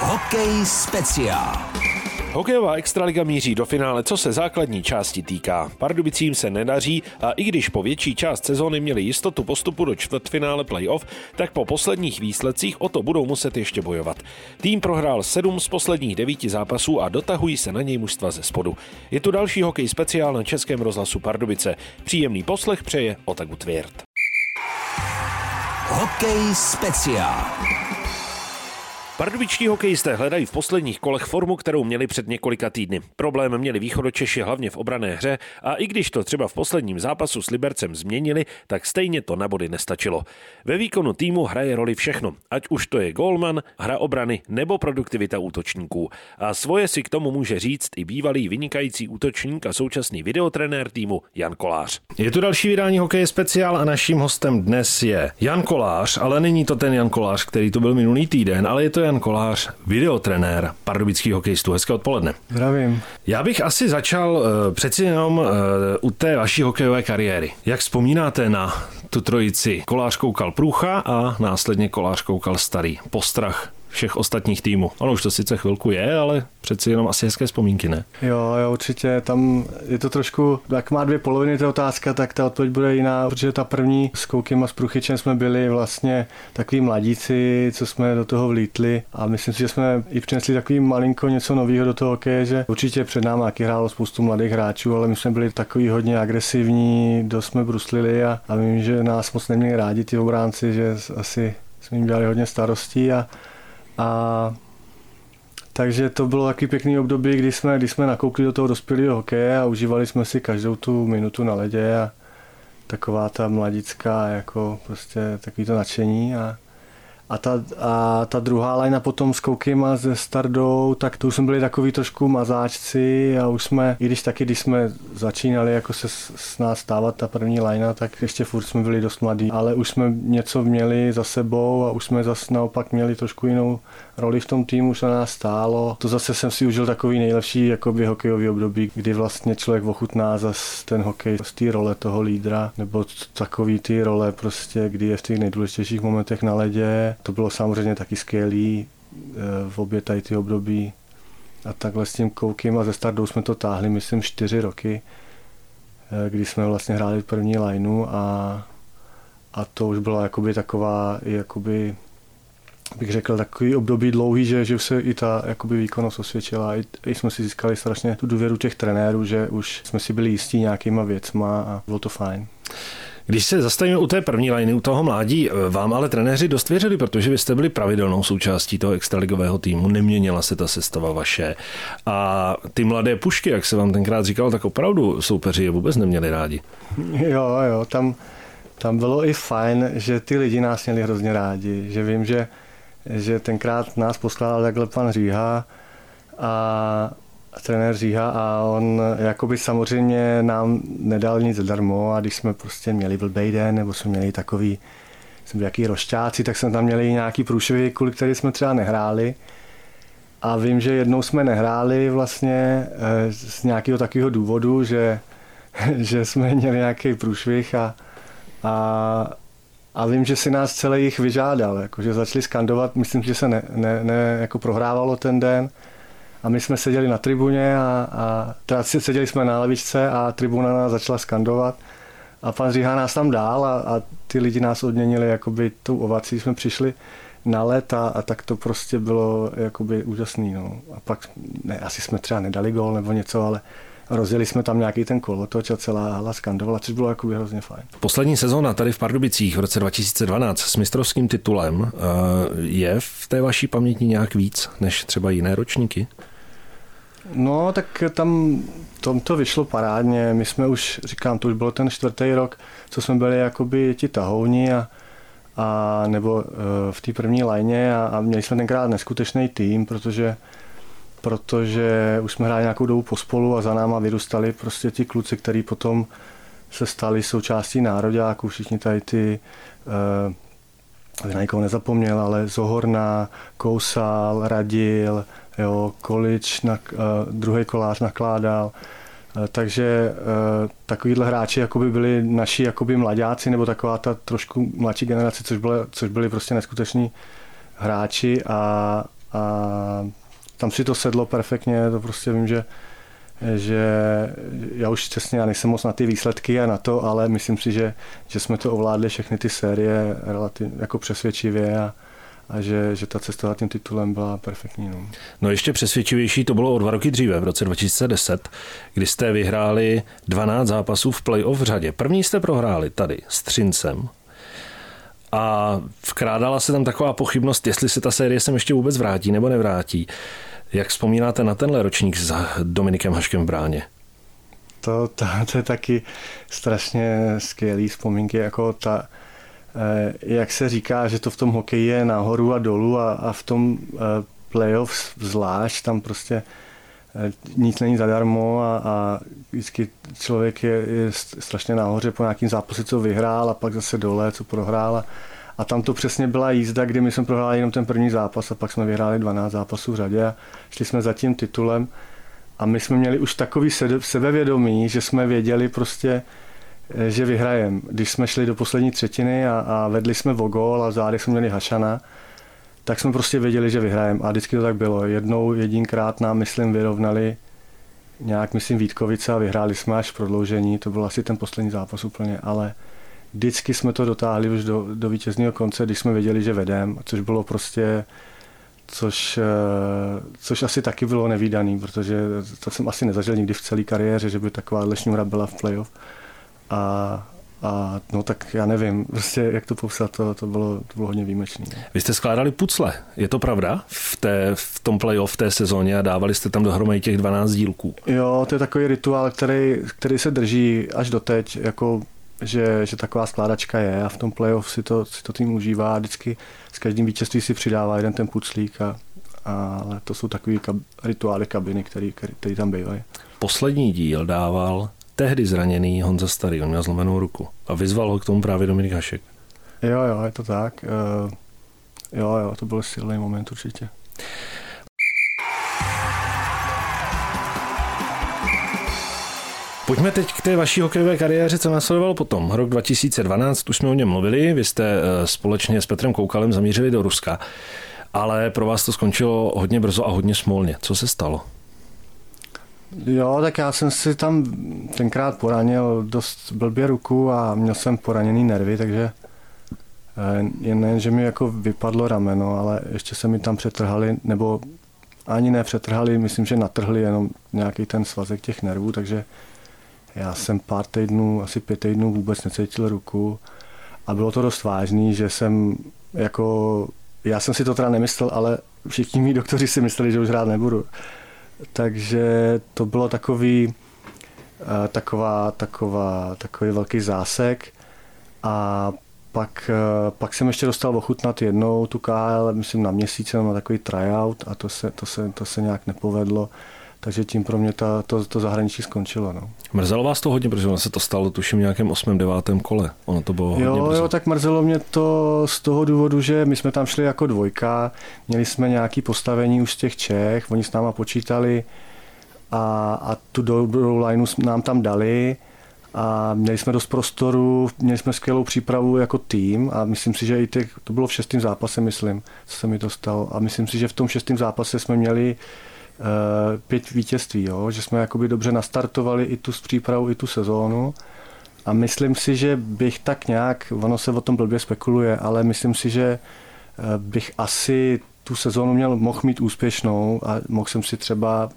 Hokej speciál. Hokejová extraliga míří do finále, co se základní části týká. Pardubicím se nedaří a i když po větší část sezóny měli jistotu postupu do čtvrtfinále playoff, tak po posledních výsledcích o to budou muset ještě bojovat. Tým prohrál sedm z posledních devíti zápasů a dotahují se na něj mužstva ze spodu. Je tu další hokej speciál na Českém rozhlasu Pardubice. Příjemný poslech přeje Otagu Tvěrt. Hokej speciál. Pardubičtí hokejisté hledají v posledních kolech formu, kterou měli před několika týdny. Problém měli východočeši hlavně v obrané hře a i když to třeba v posledním zápasu s Libercem změnili, tak stejně to na body nestačilo. Ve výkonu týmu hraje roli všechno, ať už to je golman, hra obrany nebo produktivita útočníků. A svoje si k tomu může říct i bývalý vynikající útočník a současný videotrenér týmu Jan Kolář. Je tu další vydání hokeje speciál a naším hostem dnes je Jan Kolář, ale není to ten Jan Kolář, který tu byl minulý týden, ale je to Jan Kolář, videotrenér pardubických hokejistů. Hezké odpoledne. Zdravím. Já bych asi začal uh, přeci jenom uh, u té vaší hokejové kariéry. Jak vzpomínáte na tu trojici? Kolář koukal Průcha a následně Kolář koukal Starý. Postrach všech ostatních týmů. Ono už to sice chvilku je, ale přeci jenom asi hezké vzpomínky, ne? Jo, jo, určitě. Tam je to trošku, jak má dvě poloviny ta otázka, tak ta odpověď bude jiná, protože ta první s Koukem a s Pruchyčem jsme byli vlastně takový mladíci, co jsme do toho vlítli a myslím si, že jsme i přinesli takový malinko něco nového do toho hokeje, že určitě před námi taky hrálo spoustu mladých hráčů, ale my jsme byli takový hodně agresivní, dost jsme bruslili a, a vím, že nás moc neměli rádi ty obránci, že asi jsme jim dělali hodně starostí a a takže to bylo taky pěkný období, kdy jsme, kdy jsme nakoukli do toho dospělého hokeje a užívali jsme si každou tu minutu na ledě a taková ta mladická, jako prostě takový to nadšení a, a ta, a ta druhá lajna potom s Koukem a se Stardou, tak to už jsme byli takový trošku mazáčci a už jsme, i když taky, když jsme začínali jako se s nás stávat ta první lajna, tak ještě furt jsme byli dost mladí, ale už jsme něco měli za sebou a už jsme zase naopak měli trošku jinou roli v tom týmu, už na nás stálo. To zase jsem si užil takový nejlepší jakoby hokejový období, kdy vlastně člověk ochutná zase ten hokej z té role toho lídra, nebo takový ty role prostě, kdy je v těch nejdůležitějších momentech na ledě. To bylo samozřejmě taky skvělý eh, v obě tady ty období. A takhle s tím Koukem a ze Stardou jsme to táhli, myslím, čtyři roky, eh, kdy jsme vlastně hráli první lineu a, a to už byla jakoby taková jakoby bych řekl, takový období dlouhý, že, že se i ta jakoby výkonnost osvědčila. I, I, jsme si získali strašně tu důvěru těch trenérů, že už jsme si byli jistí nějakýma věcma a bylo to fajn. Když se zastavíme u té první liny, u toho mládí, vám ale trenéři dost věřili, protože vy jste byli pravidelnou součástí toho extraligového týmu, neměnila se ta sestava vaše. A ty mladé pušky, jak se vám tenkrát říkal, tak opravdu soupeři je vůbec neměli rádi. Jo, jo, tam, tam bylo i fajn, že ty lidi nás měli hrozně rádi, že vím, že že tenkrát nás poskládal takhle pan Říha a trenér Říha a on jakoby samozřejmě nám nedal nic zadarmo a když jsme prostě měli blbej den nebo jsme měli takový jsme jaký rošťáci, tak jsme tam měli nějaký průšvy, kvůli který jsme třeba nehráli. A vím, že jednou jsme nehráli vlastně eh, z nějakého takového důvodu, že, že jsme měli nějaký průšvih a, a a vím, že si nás celý jich vyžádal, jako, že začali skandovat, myslím, že se ne, ne, ne jako prohrávalo ten den a my jsme seděli na tribuně a, a teda seděli jsme na levičce a tribuna nás začala skandovat a pan Říha nás tam dál a, a ty lidi nás odměnili jakoby tou ovací, jsme přišli na let a, a tak to prostě bylo jakoby úžasný. No. A pak ne, asi jsme třeba nedali gol nebo něco, ale rozjeli jsme tam nějaký ten kolotoč a celá hala skandovala, což bylo jako hrozně fajn. Poslední sezóna tady v Pardubicích v roce 2012 s mistrovským titulem eh, je v té vaší paměti nějak víc než třeba jiné ročníky? No, tak tam tom to vyšlo parádně. My jsme už, říkám, to už bylo ten čtvrtý rok, co jsme byli jakoby ti tahouni a, a nebo eh, v té první lajně a, a měli jsme tenkrát neskutečný tým, protože protože už jsme hráli nějakou dobu pospolu a za náma vyrůstali prostě ti kluci, kteří potom se stali součástí nároďáků, všichni tady ty uh, na nikoho nezapomněl, ale Zohorna, Kousal, Radil, jo, Količ, na, uh, druhý kolář nakládal, uh, takže uh, takovýhle hráči jakoby byli naši jakoby mladáci nebo taková ta trošku mladší generace, což byly, což byli prostě neskuteční hráči a a tam si to sedlo perfektně, to prostě vím, že že já už přesně já nejsem moc na ty výsledky a na to, ale myslím si, že, že jsme to ovládli všechny ty série relativně jako přesvědčivě a, a že, že ta cesta za tím titulem byla perfektní. No. no ještě přesvědčivější to bylo o dva roky dříve, v roce 2010, kdy jste vyhráli 12 zápasů v playoff v řadě. První jste prohráli tady s Třincem a vkrádala se tam taková pochybnost, jestli se ta série sem ještě vůbec vrátí nebo nevrátí. Jak vzpomínáte na tenhle ročník s Dominikem Haškem v bráně? To, to, to je taky strašně skvělý vzpomínky, jako ta, eh, jak se říká, že to v tom hokeji je nahoru a dolů a, a v tom eh, playoff zvlášť, tam prostě eh, nic není zadarmo a, a vždycky člověk je, je strašně nahoře po nějakým zápase, co vyhrál a pak zase dole, co prohrál a, a tam to přesně byla jízda, kdy my jsme prohráli jenom ten první zápas a pak jsme vyhráli 12 zápasů v řadě a šli jsme za tím titulem. A my jsme měli už takový sebevědomí, že jsme věděli prostě, eh, že vyhrajem. Když jsme šli do poslední třetiny a, a vedli jsme o gol a v zádech jsme měli Hašana, tak jsme prostě věděli, že vyhrajem. A vždycky to tak bylo. Jednou, jedinkrát nám, myslím, vyrovnali nějak, myslím, Vítkovice a vyhráli jsme až v prodloužení. To byl asi ten poslední zápas úplně, ale vždycky jsme to dotáhli už do, do vítězního konce, když jsme věděli, že vedem, což bylo prostě což, eh, což asi taky bylo nevýdaný, protože to jsem asi nezažil nikdy v celé kariéře, že by taková šňůra byla v playoff. A, a no tak já nevím, prostě jak to popsat, to, to, bylo, to bylo hodně výjimečné. Vy jste skládali pucle, je to pravda? V, té, v tom playoff v té sezóně a dávali jste tam dohromady těch 12 dílků. Jo, to je takový rituál, který, který se drží až doteď, jako že, že taková skládačka je a v tom playoff si to, si to tým užívá a vždycky s každým vítězství si přidává jeden ten puclík a, a ale to jsou takové kab, rituály kabiny, který tam bývají. Poslední díl dával tehdy zraněný Honza Starý, on měl zlomenou ruku a vyzval ho k tomu právě Dominik Hašek. Jo, jo, je to tak. Uh, jo, jo, to byl silný moment určitě. Pojďme teď k té vaší hokejové kariéře, co následovalo potom. Rok 2012, už jsme o něm mluvili, vy jste eh, společně s Petrem Koukalem zamířili do Ruska, ale pro vás to skončilo hodně brzo a hodně smolně. Co se stalo? Jo, tak já jsem si tam tenkrát poranil dost blbě ruku a měl jsem poraněný nervy, takže eh, jen nejen, že mi jako vypadlo rameno, ale ještě se mi tam přetrhali, nebo ani ne přetrhali, myslím, že natrhli jenom nějaký ten svazek těch nervů, takže já jsem pár týdnů, asi pět týdnů vůbec necítil ruku a bylo to dost vážný, že jsem jako, já jsem si to teda nemyslel, ale všichni mý doktoři si mysleli, že už hrát nebudu. Takže to bylo takový, eh, taková, taková, takový velký zásek a pak, eh, pak jsem ještě dostal ochutnat jednou tu KL, myslím na měsíc, na takový tryout a to se, to se, to se nějak nepovedlo takže tím pro mě ta, to, to zahraničí skončilo. No. Mrzelo vás to hodně, protože ono se to stalo tuším nějakém 8. 9. kole. Ono to bylo jo, hodně jo, tak mrzelo mě to z toho důvodu, že my jsme tam šli jako dvojka, měli jsme nějaké postavení už z těch Čech, oni s náma počítali a, a tu dobrou lineu nám tam dali a měli jsme dost prostoru, měli jsme skvělou přípravu jako tým a myslím si, že i těch, to bylo v šestém zápase, myslím, co se mi to stalo a myslím si, že v tom šestém zápase jsme měli pět vítězství, jo? že jsme jakoby dobře nastartovali i tu přípravu, i tu sezónu. A myslím si, že bych tak nějak, ono se o tom blbě spekuluje, ale myslím si, že eh, bych asi tu sezónu měl, mohl mít úspěšnou a mohl jsem si třeba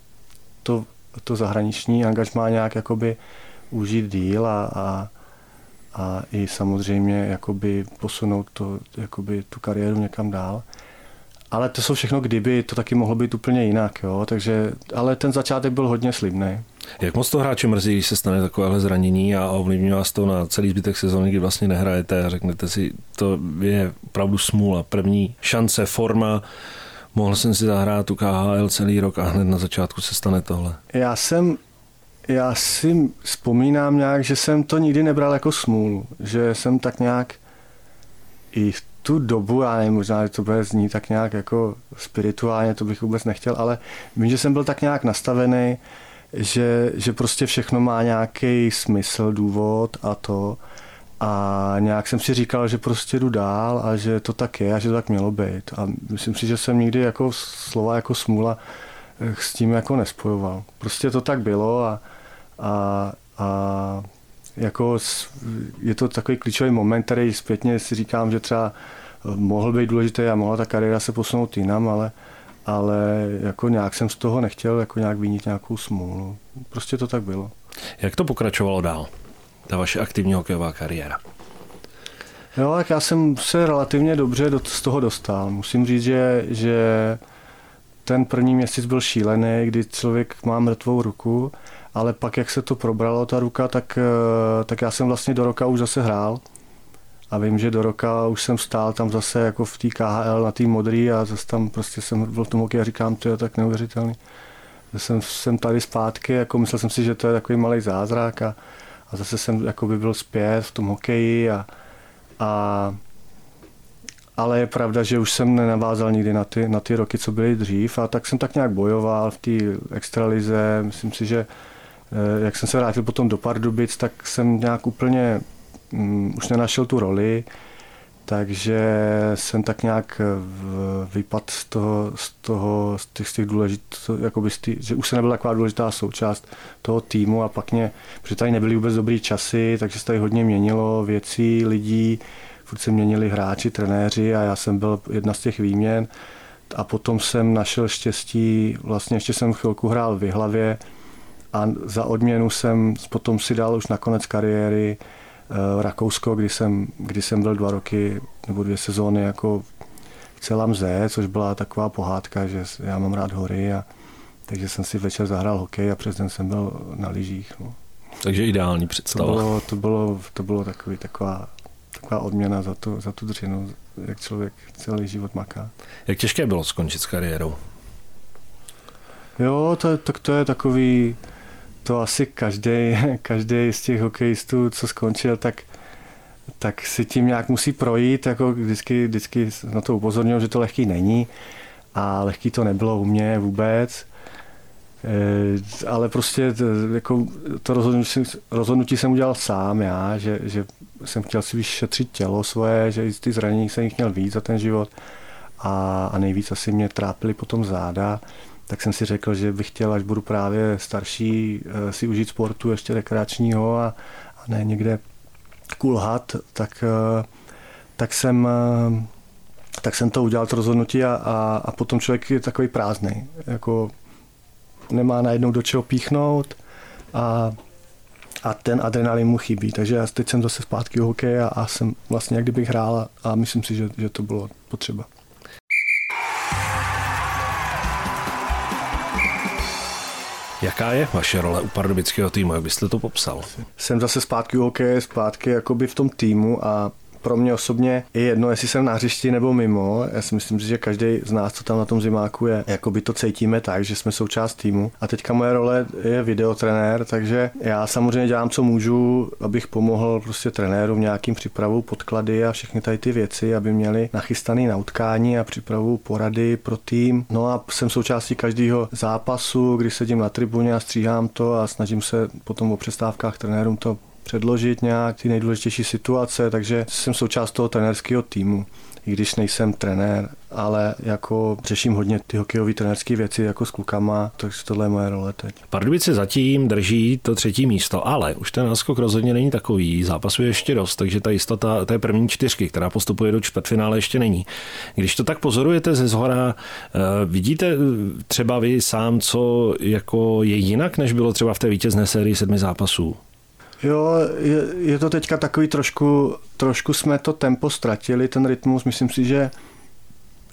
to, to zahraniční angažmá nějak jakoby užít díl a, a, a i samozřejmě jakoby posunout to, jakoby tu kariéru někam dál. Ale to jsou všechno kdyby, to taky mohlo být úplně jinak, jo? Takže, ale ten začátek byl hodně slibný. Jak moc to hráče mrzí, když se stane takovéhle zranění a ovlivňuje vás to na celý zbytek sezóny, kdy vlastně nehrajete a řeknete si, to je opravdu smůla. První šance, forma, mohl jsem si zahrát tu KHL celý rok a hned na začátku se stane tohle. Já jsem já si vzpomínám nějak, že jsem to nikdy nebral jako smůlu, že jsem tak nějak i v tu dobu, já nevím, možná, že to bude zní tak nějak jako spirituálně, to bych vůbec nechtěl, ale vím, že jsem byl tak nějak nastavený, že, že prostě všechno má nějaký smysl, důvod a to. a nějak jsem si říkal, že prostě jdu dál a že to tak je a že to tak mělo být. A myslím si, že jsem nikdy jako slova jako smůla eh, s tím jako nespojoval. Prostě to tak bylo a, a, a jako je to takový klíčový moment, který zpětně si říkám, že třeba eh, mohl být důležitý a mohla ta kariéra se posunout jinam, ale, ale jako nějak jsem z toho nechtěl jako nějak vynít nějakou smůlu. Prostě to tak bylo. Jak to pokračovalo dál? ta vaše aktivní hokejová kariéra? Jo, tak já jsem se relativně dobře do, z toho dostal. Musím říct, že, že ten první měsíc byl šílený, kdy člověk má mrtvou ruku, ale pak, jak se to probralo, ta ruka, tak, eh, tak já jsem vlastně do roka už zase hrál. A vím, že do roka už jsem stál tam zase jako v té KHL na té modrý a zase tam prostě jsem byl v tom hokeji a říkám, to je tak neuvěřitelný. Jsem, jsem tady zpátky, jako myslel jsem si, že to je takový malý zázrak a, a zase jsem jako by byl zpět v tom hokeji a, a ale je pravda, že už jsem nenavázal nikdy na ty, na ty roky, co byly dřív a tak jsem tak nějak bojoval v té extralize. Myslím si, že jak jsem se vrátil potom do Pardubic, tak jsem nějak úplně um, už nenašel tu roli takže jsem tak nějak eh, vypad z toho, z toho, z těch, z těch důležit, jakoby z tý, že už se nebyla taková důležitá součást toho týmu a pak mě, protože tady nebyly vůbec dobrý časy, takže se tady hodně měnilo věcí, lidí, furt se měnili hráči, trenéři a já jsem byl jedna z těch výměn. A potom jsem našel štěstí, vlastně ještě jsem chvilku hrál v hlavě a za odměnu jsem potom si dal už na konec kariéry Eh, Rakousko, kdy jsem, kdy jsem byl dva roky nebo dvě sezóny jako v celém mze, což byla taková pohádka, že já mám rád hory a takže jsem si večer zahrál hokej a přes den jsem byl na lyžích. No. Takže ideální představa. To bylo, to bylo, to bylo takový, taková, taková odměna za, to, za tu dřinu, jak člověk celý život maká. Jak těžké bylo skončit s kariérou? Jo, to, tak to je takový, to asi každý, každý z těch hokejistů, co skončil, tak, tak si tím nějak musí projít. Jako vždycky, vždycky na to upozorňuji, že to lehký není. A lehký to nebylo u mě vůbec. E, ale prostě jako to rozhodnutí, rozhodnutí jsem udělal sám já, že, že jsem chtěl si vyšetřit tělo svoje, že ty zranění jsem jich měl víc za ten život a, a nejvíc asi mě trápily potom záda tak jsem si řekl, že bych chtěl, až budu právě starší, eh, si užít sportu ještě rekreačního a, a ne někde kulhat, tak, eh, tak jsem eh, tak jsem to udělal, to rozhodnutí a, a, a potom člověk je takový prázdný. Jako nemá najednou do čeho píchnout a, a ten adrenalin mu chybí. Takže já teď jsem zase zpátky u hokeje a, a jsem vlastně jak kdybych hrál a, a myslím si, že, že to bylo potřeba. Jaká je vaše role u pardubického týmu, jak byste to popsal? Jsem zase zpátky u hokeje, zpátky jakoby v tom týmu a pro mě osobně je jedno, jestli jsem na hřišti nebo mimo. Já si myslím, že každý z nás, co tam na tom zimáku je, jako by to cítíme tak, že jsme součást týmu. A teďka moje role je videotrenér, takže já samozřejmě dělám, co můžu, abych pomohl prostě trenérům nějakým přípravou podklady a všechny tady ty věci, aby měli nachystaný na utkání a přípravu porady pro tým. No a jsem součástí každého zápasu, kdy sedím na tribuně a stříhám to a snažím se potom o přestávkách trenérům to předložit nějak ty nejdůležitější situace, takže jsem součást toho trenerského týmu i když nejsem trenér, ale jako řeším hodně ty hokejové trenérské věci jako s klukama, takže tohle je moje role teď. Pardubice zatím drží to třetí místo, ale už ten náskok rozhodně není takový, zápasů je ještě dost, takže ta jistota té první čtyřky, která postupuje do čtvrtfinále, ještě není. Když to tak pozorujete ze zhora, eh, vidíte třeba vy sám, co jako je jinak, než bylo třeba v té vítězné sérii sedmi zápasů? Jo, je, je to teďka takový trošku, trošku jsme to tempo ztratili, ten rytmus. Myslím si, že,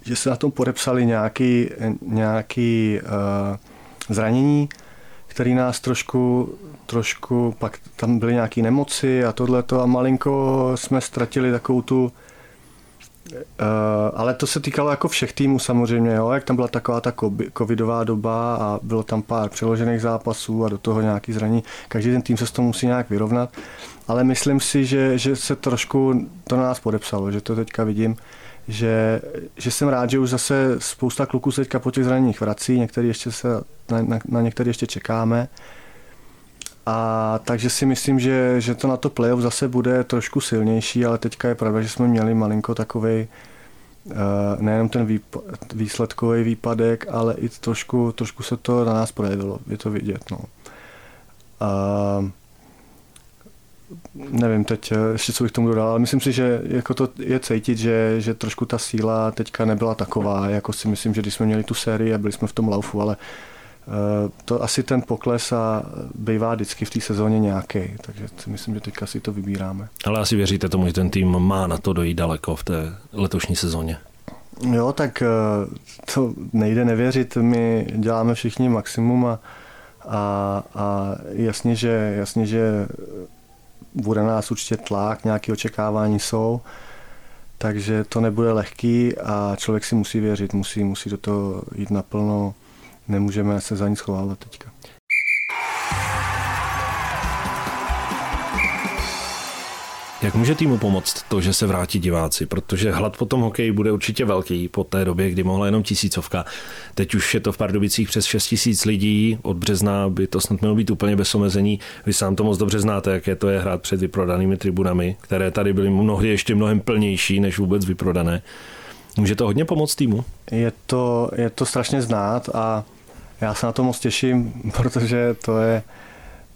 že se na tom podepsali nějaký, nějaký uh, zranění, který nás trošku, trošku, pak tam byly nějaké nemoci a tohleto a malinko jsme ztratili takovou tu, ale to se týkalo jako všech týmů samozřejmě, jo? jak tam byla taková ta covidová doba a bylo tam pár přeložených zápasů a do toho nějaký zraní. Každý ten tým se s tom musí nějak vyrovnat, ale myslím si, že, že se trošku to na nás podepsalo, že to teďka vidím, že, že jsem rád, že už zase spousta kluků se teďka po těch zraněních vrací, některý ještě se, na, na, na některý ještě čekáme A takže si myslím, že, že to na to playoff zase bude trošku silnější, ale teďka je pravda, že jsme měli malinko takovej uh, nejenom ten výsledkový výpadek, ale i trošku, trošku se to na nás projevilo, je to vidět. No. Uh, nevím teď eh, ještě, co bych tomu dodal, ale myslím si, že jako to je cítit, že, že trošku ta síla teďka nebyla taková, jako si myslím, že když jsme měli tu sérii a byli jsme v tom laufu, ale eh, to asi ten pokles a bývá vždycky v té sezóně nějaký, takže si myslím, že teďka si to vybíráme. Ale asi věříte tomu, že ten tým má na to dojít daleko v té letošní sezóně? Jo, tak eh, to nejde nevěřit. My děláme všichni maximum a, a, a jasně, že, jasně, že bude na nás určitě tlak, nějaké očekávání jsou, takže to nebude lehký a člověk si musí věřit, musí, musí do toho jít naplno, nemůžeme se za nic schovávat teďka. Jak může týmu pomoct to, že se vrátí diváci? Protože hlad po tom hokeji bude určitě velký po té době, kdy mohla jenom tisícovka. Teď už je to v Pardubicích přes 6 tisíc lidí. Od března by to snad mělo být úplně bez omezení. Vy sám to moc dobře znáte, jak je to je hrát před vyprodanými tribunami, které tady byly mnohdy ještě mnohem plnější než vůbec vyprodané. Může to hodně pomoct týmu? Je to, je to strašně znát a já se na to moc těším, protože to je,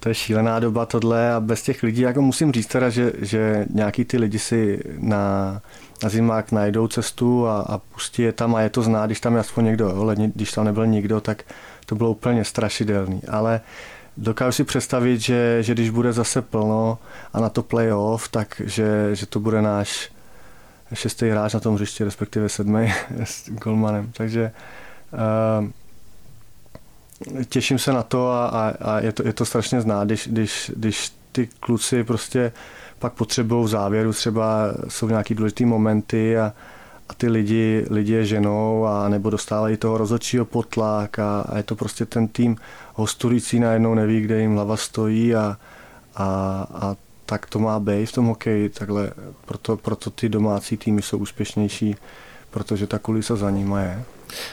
to je šílená doba tohle a bez těch lidí, jako musím říct teda, že, že nějaký ty lidi si na, na zimák najdou cestu a, a pustí je tam a je to znát, když tam je aspoň někdo, ale když tam nebyl nikdo, tak to bylo úplně strašidelný, ale dokážu si představit, že, že když bude zase plno a na to playoff, tak že, že to bude náš šestý hráč na tom hřišti, respektive sedmý s golmanem, takže uh, těším se na to a, a, a je, to, je to strašně znát, když, když, když ty kluci prostě pak potřebují v závěru, třeba jsou nějaký důležitý momenty a, a ty lidi, lidi je ženou a nebo dostávají toho rozhodčího potlak a, a je to prostě ten tým hostující najednou neví, kde jim hlava stojí a, a, a tak to má být v tom hokeji, takhle proto, proto ty domácí týmy jsou úspěšnější, protože ta kulisa za nima je.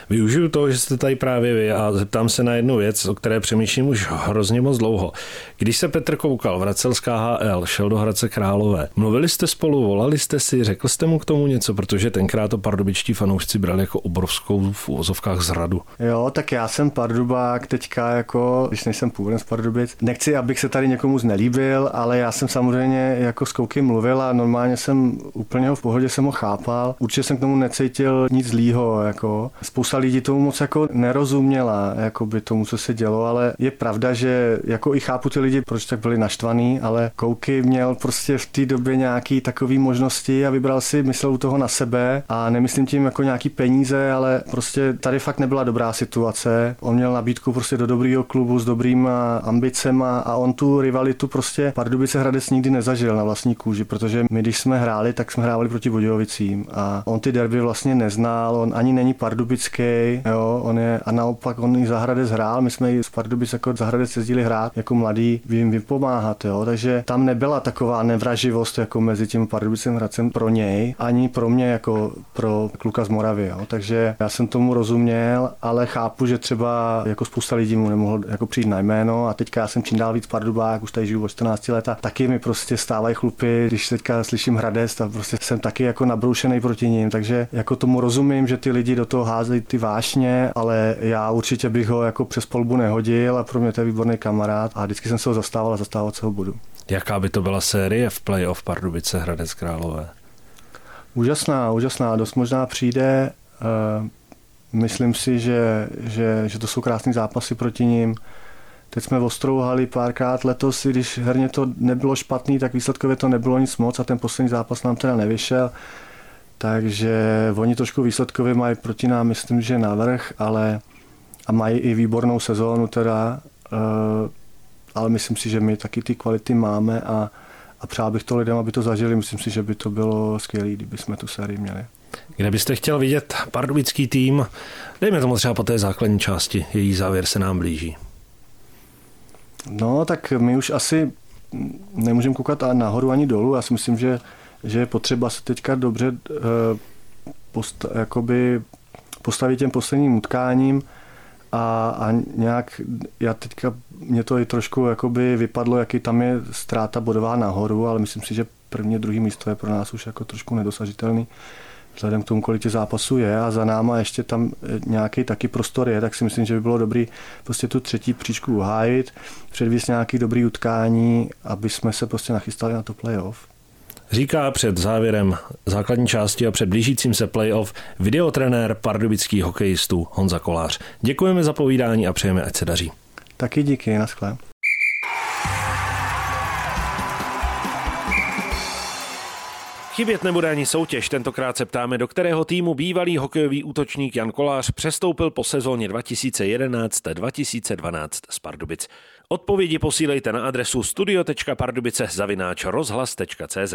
Využiju to, že jste tady právě vy a zeptám se na jednu věc, o které přemýšlím už hrozně moc dlouho. Když se Petr koukal, vracel z KHL, šel do Hradce Králové, mluvili jste spolu, volali jste si, řekl jste mu k tomu něco, protože tenkrát to pardubičtí fanoušci brali jako obrovskou v úvozovkách zradu. Jo, tak já jsem pardubák teďka jako, když nejsem původem z Pardubic. Nechci, abych se tady někomu znelíbil, ale já jsem samozřejmě jako s Kouky mluvil a normálně jsem úplně v pohodě jsem ho chápal. Určitě jsem k tomu necítil nic zlýho, jako spousta lidí tomu moc jako nerozuměla, jako by tomu, co se dělo, ale je pravda, že jako i chápu ty lidi, proč tak byli naštvaný, ale Kouky měl prostě v té době nějaký takový možnosti a vybral si, myslel u toho na sebe a nemyslím tím jako nějaký peníze, ale prostě tady fakt nebyla dobrá situace. On měl nabídku prostě do dobrého klubu s dobrýma ambicema a on tu rivalitu prostě Pardubice Hradec nikdy nezažil na vlastní kůži, protože my když jsme hráli, tak jsme hráli proti Budějovicím a on ty derby vlastně neznal, on ani není Pardubic typický, jo, on je, a naopak on i Zahradec hrál, my jsme i z Pardubic jako Zahradec jezdili hrát jako mladý, jim vypomáhat, jo, takže tam nebyla taková nevraživost jako mezi tím Pardubicem Hradcem pro něj, ani pro mě jako pro kluka z Moravy, jo, takže já jsem tomu rozuměl, ale chápu, že třeba jako spousta lidí mu nemohlo jako přijít na jméno a teďka já jsem čím dál víc Pardubák, už tady žiju o 14 let a taky mi prostě stávají chlupy, když teďka slyším Hradec, tak prostě jsem taky jako nabroušený proti ním, takže jako tomu rozumím, že ty lidi do toho hází vycházely ty vášně, ale já určitě bych ho jako přes polbu nehodil a pro mě to je výborný kamarád a vždycky jsem se ho zastával a zastávat se ho budu. Jaká by to byla série v playoff Pardubice Hradec Králové? Úžasná, úžasná. Dost možná přijde. Uh, myslím si, že, že, že to jsou krásné zápasy proti ním. Teď jsme ostrouhali párkrát letos, i když herně to nebylo špatný, tak výsledkově to nebylo nic moc a ten poslední zápas nám teda nevyšel. Takže oni trošku výsledkově mají proti nám, myslím, že navrh, ale a mají i výbornou sezónu teda, uh, ale myslím si, že my taky ty kvality máme a, a přál bych to lidem, aby to zažili. Myslím si, že by to bylo skvělé, kdyby jsme tu sérii měli. Kde byste chtěl vidět pardubický tým? Dejme tomu třeba po té základní části, její závěr se nám blíží. No, tak my už asi nemůžeme koukat nahoru ani dolů. Já si myslím, že že je potřeba se teďka dobře eh, post, jakoby postavit těm posledním utkáním a, a nějak, já teďka, mě to i trošku jakoby vypadlo, jaký tam je ztráta bodová nahoru, ale myslím si, že první a druhý místo je pro nás už jako trošku nedosažitelný vzhledem k tomu, kolik těch zápasů je a za náma ještě tam nějaký taky prostor je, tak si myslím, že by bylo dobrý prostě tu třetí příčku uhájit, předvíst nějaký dobrý utkání, aby jsme se prostě nachystali na to playoff. Říká před závěrem základní části a před blížícím se playoff videotrenér pardubických hokejistů Honza Kolář. Děkujeme za povídání a přejeme, ať se daří. Taky díky, naschle. Chybět nebude ani soutěž. Tentokrát se ptáme, do kterého týmu bývalý hokejový útočník Jan Kolář přestoupil po sezóně 2011-2012 z Pardubic. Odpovědi posílejte na adresu studio.pardubice zavináč rozhlas.cz.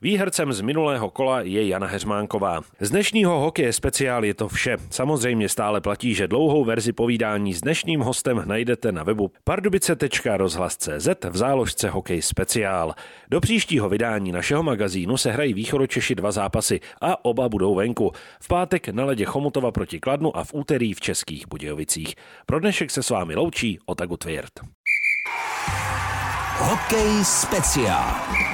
Výhercem z minulého kola je Jana Heřmánková. Z dnešního hokeje speciál je to vše. Samozřejmě stále platí, že dlouhou verzi povídání s dnešním hostem najdete na webu pardubice.rozhlas.cz v záložce Hokej speciál. Do příštího vydání našeho magazínu se hrají východočeši dva zápasy a oba budou venku. V pátek na ledě Chomutova proti Kladnu a v úterý v Českých Budějovicích. Pro dnešek se s vámi loučí Otagu Tvěrt. Hokej speciál.